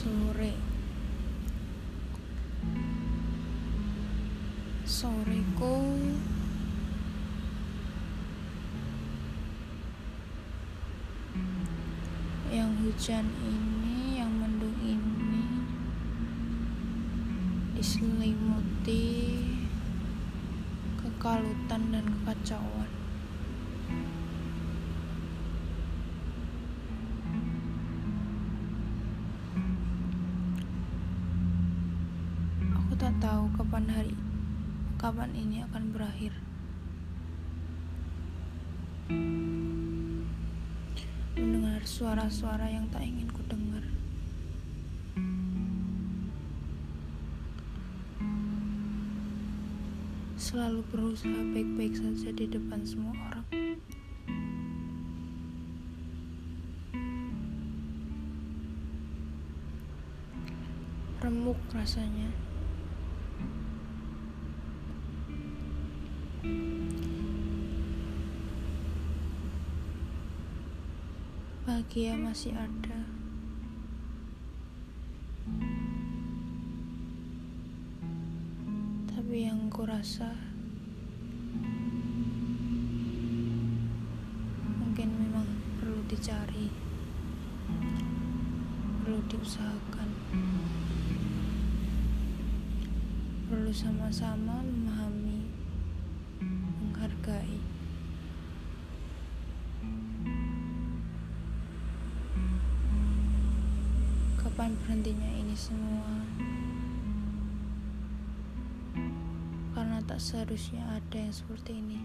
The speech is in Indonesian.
sore. Soreku. Yang hujan ini yang mendung ini diselimuti kekalutan dan kekacauan. Tahu kapan hari kapan ini akan berakhir mendengar suara-suara yang tak ingin ku dengar. Selalu berusaha baik-baik saja di depan semua orang. Remuk rasanya. Bahagia masih ada. Tapi yang kurasa mungkin memang perlu dicari, perlu diusahakan, perlu sama-sama memahami, menghargai. Kapan berhentinya ini semua? Karena tak seharusnya ada yang seperti ini.